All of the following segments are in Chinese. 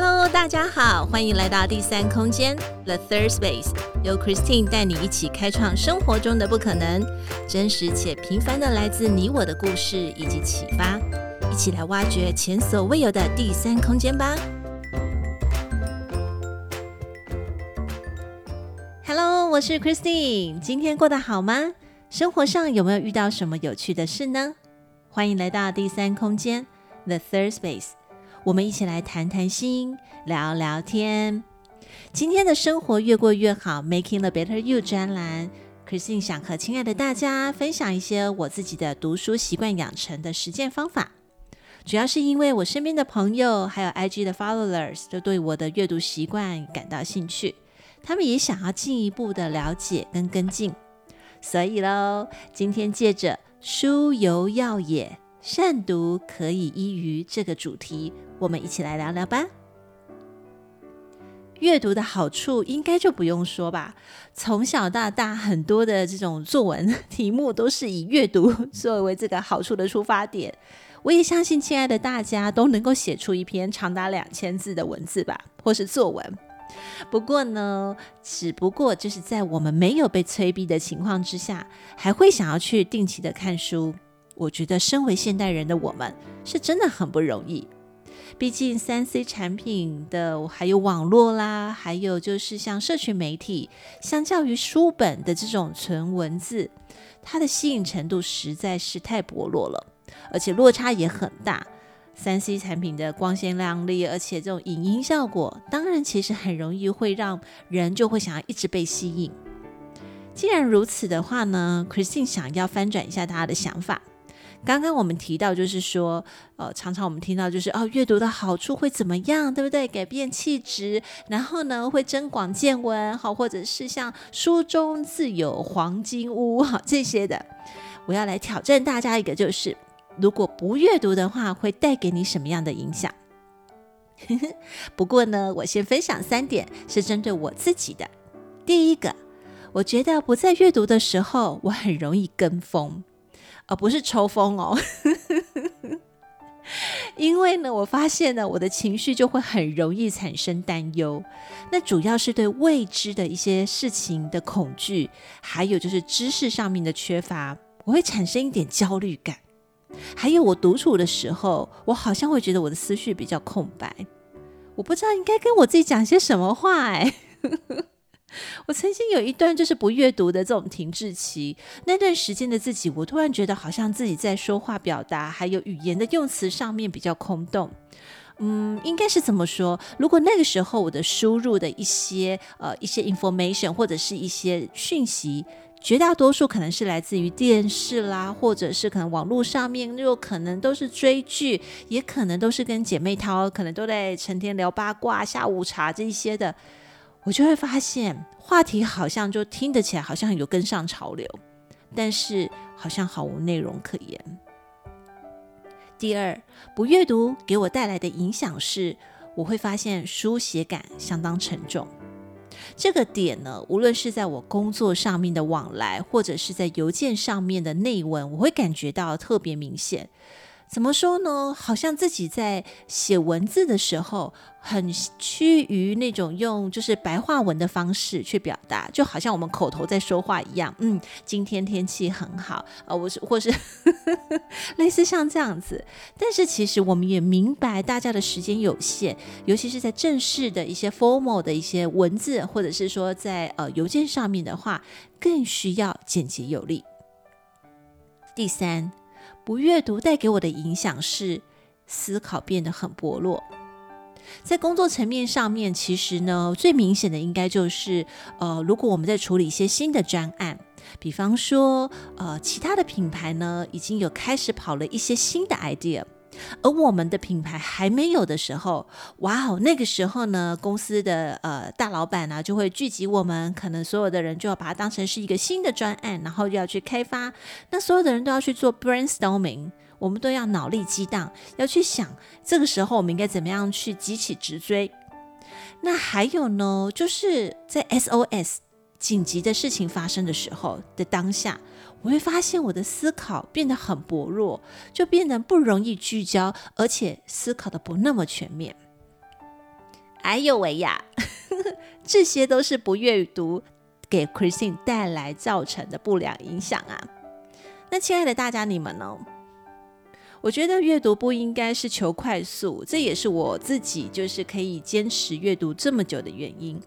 Hello，大家好，欢迎来到第三空间 The Third Space，由 Christine 带你一起开创生活中的不可能，真实且平凡的来自你我的故事以及启发，一起来挖掘前所未有的第三空间吧。Hello，我是 Christine，今天过得好吗？生活上有没有遇到什么有趣的事呢？欢迎来到第三空间 The Third Space。我们一起来谈谈心，聊聊天。今天的生活越过越好，Making the Better You 专栏，Christine 想和亲爱的大家分享一些我自己的读书习惯养成的实践方法。主要是因为我身边的朋友还有 IG 的 Followers 都对我的阅读习惯感到兴趣，他们也想要进一步的了解跟跟进。所以喽，今天借着书犹要也，善读可以依于这个主题。我们一起来聊聊吧。阅读的好处应该就不用说吧。从小到大，很多的这种作文题目都是以阅读作为这个好处的出发点。我也相信，亲爱的大家都能够写出一篇长达两千字的文字吧，或是作文。不过呢，只不过就是在我们没有被催逼的情况之下，还会想要去定期的看书。我觉得，身为现代人的我们，是真的很不容易。毕竟三 C 产品的还有网络啦，还有就是像社群媒体，相较于书本的这种纯文字，它的吸引程度实在是太薄弱了，而且落差也很大。三 C 产品的光鲜亮丽，而且这种影音效果，当然其实很容易会让人就会想要一直被吸引。既然如此的话呢，Christine 想要翻转一下大家的想法。刚刚我们提到，就是说，呃，常常我们听到就是哦，阅读的好处会怎么样，对不对？改变气质，然后呢，会增广见闻，好，或者是像书中自有黄金屋，好，这些的。我要来挑战大家一个，就是如果不阅读的话，会带给你什么样的影响？不过呢，我先分享三点，是针对我自己的。第一个，我觉得不在阅读的时候，我很容易跟风。而、不是抽风哦，因为呢，我发现呢，我的情绪就会很容易产生担忧。那主要是对未知的一些事情的恐惧，还有就是知识上面的缺乏，我会产生一点焦虑感。还有我独处的时候，我好像会觉得我的思绪比较空白，我不知道应该跟我自己讲些什么话哎。我曾经有一段就是不阅读的这种停滞期，那段时间的自己，我突然觉得好像自己在说话表达还有语言的用词上面比较空洞。嗯，应该是怎么说？如果那个时候我的输入的一些呃一些 information 或者是一些讯息，绝大多数可能是来自于电视啦，或者是可能网络上面，又可能都是追剧，也可能都是跟姐妹淘，可能都在成天聊八卦、下午茶这一些的。我就会发现话题好像就听得起来好像有跟上潮流，但是好像毫无内容可言。第二，不阅读给我带来的影响是，我会发现书写感相当沉重。这个点呢，无论是在我工作上面的往来，或者是在邮件上面的内文，我会感觉到特别明显。怎么说呢？好像自己在写文字的时候，很趋于那种用就是白话文的方式去表达，就好像我们口头在说话一样。嗯，今天天气很好啊，呃，我是或是 类似像这样子。但是其实我们也明白，大家的时间有限，尤其是在正式的一些 formal 的一些文字，或者是说在呃邮件上面的话，更需要简洁有力。第三。不阅读带给我的影响是思考变得很薄弱。在工作层面上面，其实呢，最明显的应该就是，呃，如果我们在处理一些新的专案，比方说，呃，其他的品牌呢，已经有开始跑了一些新的 idea。而我们的品牌还没有的时候，哇哦，那个时候呢，公司的呃大老板呢、啊、就会聚集我们，可能所有的人就要把它当成是一个新的专案，然后就要去开发。那所有的人都要去做 brainstorming，我们都要脑力激荡，要去想这个时候我们应该怎么样去急起直追。那还有呢，就是在 SOS 紧急的事情发生的时候的当下。我会发现我的思考变得很薄弱，就变得不容易聚焦，而且思考的不那么全面。哎呦喂呀，这些都是不阅读给 Christine 带来造成的不良影响啊。那亲爱的大家，你们呢？我觉得阅读不应该是求快速，这也是我自己就是可以坚持阅读这么久的原因。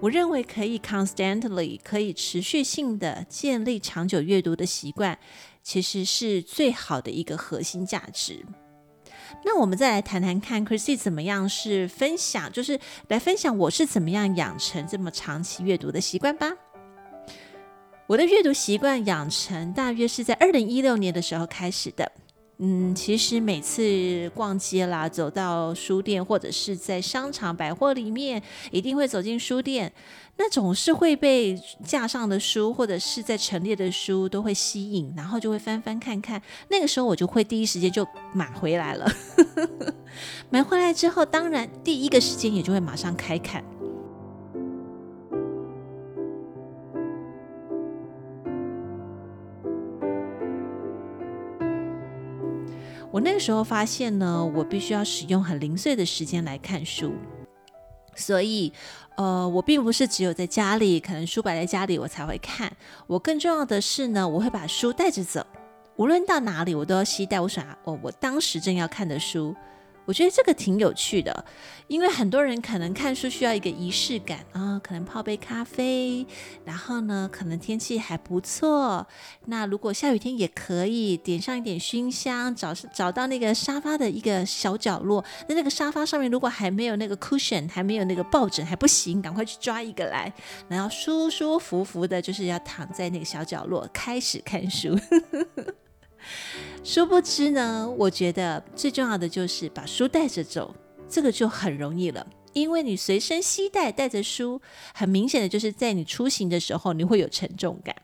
我认为可以 constantly 可以持续性的建立长久阅读的习惯，其实是最好的一个核心价值。那我们再来谈谈看 Christine 怎么样是分享，就是来分享我是怎么样养成这么长期阅读的习惯吧。我的阅读习惯养成大约是在二零一六年的时候开始的。嗯，其实每次逛街啦，走到书店或者是在商场百货里面，一定会走进书店，那总是会被架上的书或者是在陈列的书都会吸引，然后就会翻翻看看。那个时候我就会第一时间就买回来了。买回来之后，当然第一个时间也就会马上开看。我那个时候发现呢，我必须要使用很零碎的时间来看书，所以，呃，我并不是只有在家里，可能书摆在家里我才会看。我更重要的是呢，我会把书带着走，无论到哪里，我都要携带我想我我当时正要看的书。我觉得这个挺有趣的，因为很多人可能看书需要一个仪式感啊，可能泡杯咖啡，然后呢，可能天气还不错，那如果下雨天也可以点上一点熏香，找找到那个沙发的一个小角落，那那个沙发上面如果还没有那个 cushion，还没有那个抱枕还不行，赶快去抓一个来，然后舒舒服服的，就是要躺在那个小角落开始看书。殊不知呢，我觉得最重要的就是把书带着走，这个就很容易了。因为你随身携带带着书，很明显的就是在你出行的时候，你会有沉重感。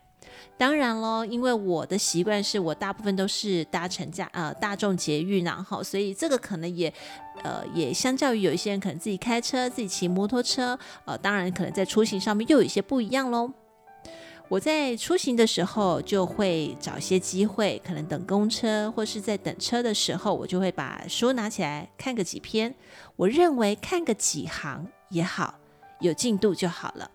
当然喽，因为我的习惯是我大部分都是搭乘驾呃大众捷运，然后所以这个可能也呃也相较于有一些人可能自己开车、自己骑摩托车，呃，当然可能在出行上面又有一些不一样喽。我在出行的时候，就会找一些机会，可能等公车或是在等车的时候，我就会把书拿起来看个几篇。我认为看个几行也好，有进度就好了。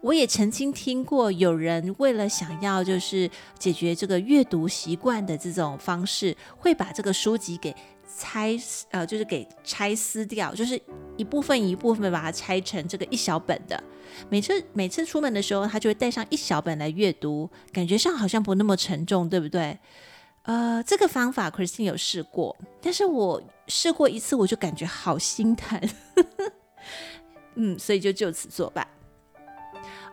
我也曾经听过有人为了想要就是解决这个阅读习惯的这种方式，会把这个书籍给拆呃，就是给拆撕掉，就是一部分一部分把它拆成这个一小本的。每次每次出门的时候，他就会带上一小本来阅读，感觉上好像不那么沉重，对不对？呃，这个方法 Christine 有试过，但是我试过一次，我就感觉好心疼，嗯，所以就就此作罢。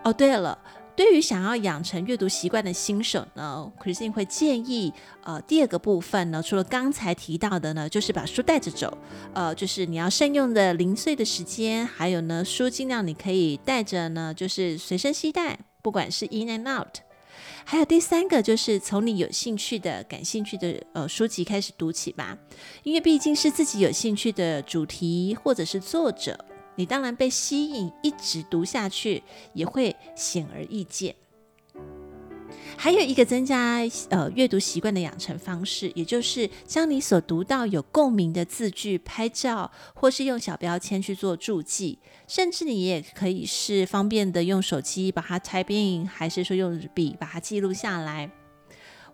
哦，对了。对于想要养成阅读习惯的新手呢，Christine 会建议，呃，第二个部分呢，除了刚才提到的呢，就是把书带着走，呃，就是你要善用的零碎的时间，还有呢，书尽量你可以带着呢，就是随身携带，不管是 in and out。还有第三个就是从你有兴趣的、感兴趣的呃书籍开始读起吧，因为毕竟是自己有兴趣的主题或者是作者。你当然被吸引，一直读下去也会显而易见。还有一个增加呃阅读习惯的养成方式，也就是将你所读到有共鸣的字句拍照，或是用小标签去做注记，甚至你也可以是方便的用手机把它 type in，还是说用笔把它记录下来。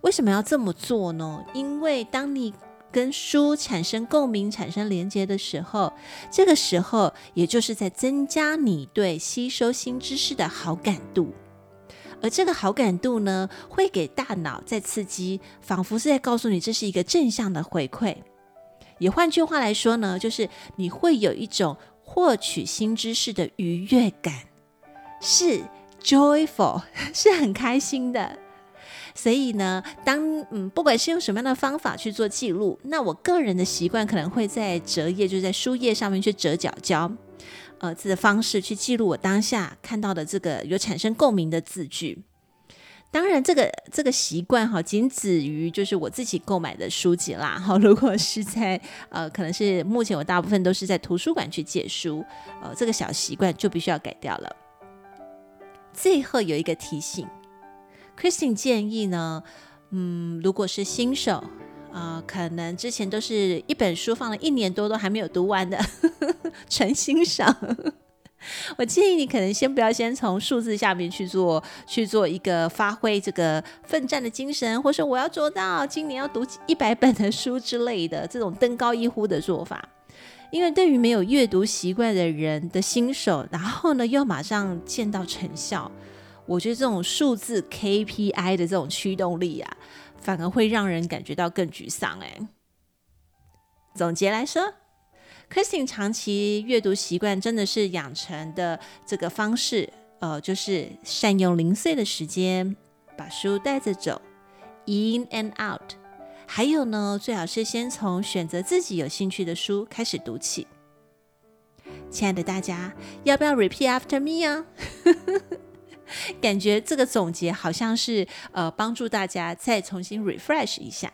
为什么要这么做呢？因为当你跟书产生共鸣、产生连接的时候，这个时候也就是在增加你对吸收新知识的好感度，而这个好感度呢，会给大脑在刺激，仿佛是在告诉你这是一个正向的回馈。也换句话来说呢，就是你会有一种获取新知识的愉悦感，是 joyful，是很开心的。所以呢，当嗯，不管是用什么样的方法去做记录，那我个人的习惯可能会在折页，就是在书页上面去折角胶，呃，这个方式去记录我当下看到的这个有产生共鸣的字句。当然，这个这个习惯哈，仅止于就是我自己购买的书籍啦。哈，如果是在呃，可能是目前我大部分都是在图书馆去借书，呃，这个小习惯就必须要改掉了。最后有一个提醒。Christine 建议呢，嗯，如果是新手，啊、可能之前都是一本书放了一年多都还没有读完的，纯欣赏。我建议你可能先不要先从数字下面去做去做一个发挥这个奋战的精神，或是我要做到今年要读一百本的书之类的这种登高一呼的做法。因为对于没有阅读习惯的人的新手，然后呢又马上见到成效，我觉得这种数字 KPI 的这种驱动力啊，反而会让人感觉到更沮丧。哎，总结来说。Christine 长期阅读习惯真的是养成的这个方式，呃，就是善用零碎的时间，把书带着走，in and out。还有呢，最好是先从选择自己有兴趣的书开始读起。亲爱的大家，要不要 repeat after me 啊？感觉这个总结好像是呃，帮助大家再重新 refresh 一下。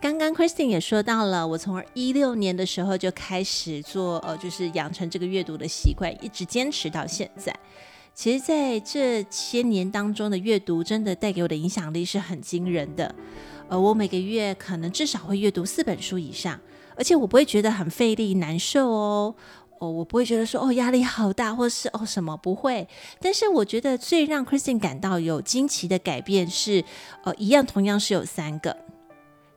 刚刚 Christine 也说到了，我从一六年的时候就开始做，呃，就是养成这个阅读的习惯，一直坚持到现在。其实，在这些年当中的阅读，真的带给我的影响力是很惊人的。呃，我每个月可能至少会阅读四本书以上，而且我不会觉得很费力难受哦。哦，我不会觉得说哦压力好大，或是哦什么不会。但是我觉得最让 Christine 感到有惊奇的改变是，呃，一样同样是有三个。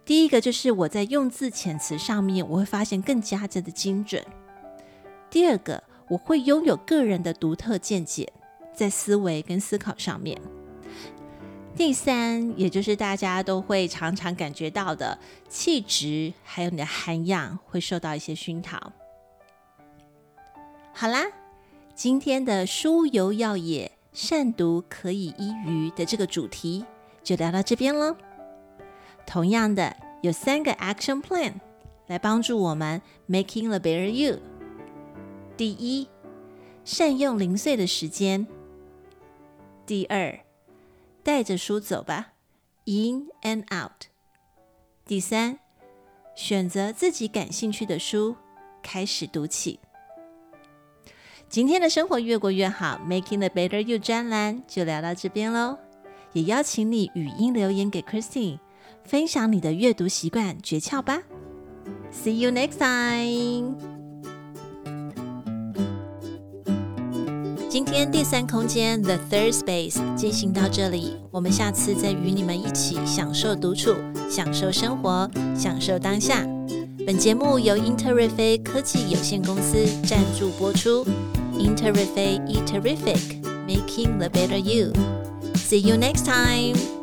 第一个就是我在用字遣词上面，我会发现更加的精准。第二个，我会拥有个人的独特见解，在思维跟思考上面。第三，也就是大家都会常常感觉到的气质，还有你的涵养会受到一些熏陶。好啦，今天的书犹要也，善读可以医愚的这个主题就聊到这边喽。同样的，有三个 action plan 来帮助我们 making the better you。第一，善用零碎的时间；第二，带着书走吧，in and out；第三，选择自己感兴趣的书，开始读起。今天的生活越过越好，making the better you 专栏就聊到这边喽，也邀请你语音留言给 Christine。分享你的阅读习惯诀窍吧，See you next time。今天第三空间 The Third Space 进行到这里，我们下次再与你们一起享受独处，享受生活，享受当下。本节目由 Interific 科技有限公司赞助播出，Interific Eat Terrific，Making the Better You. See you next time。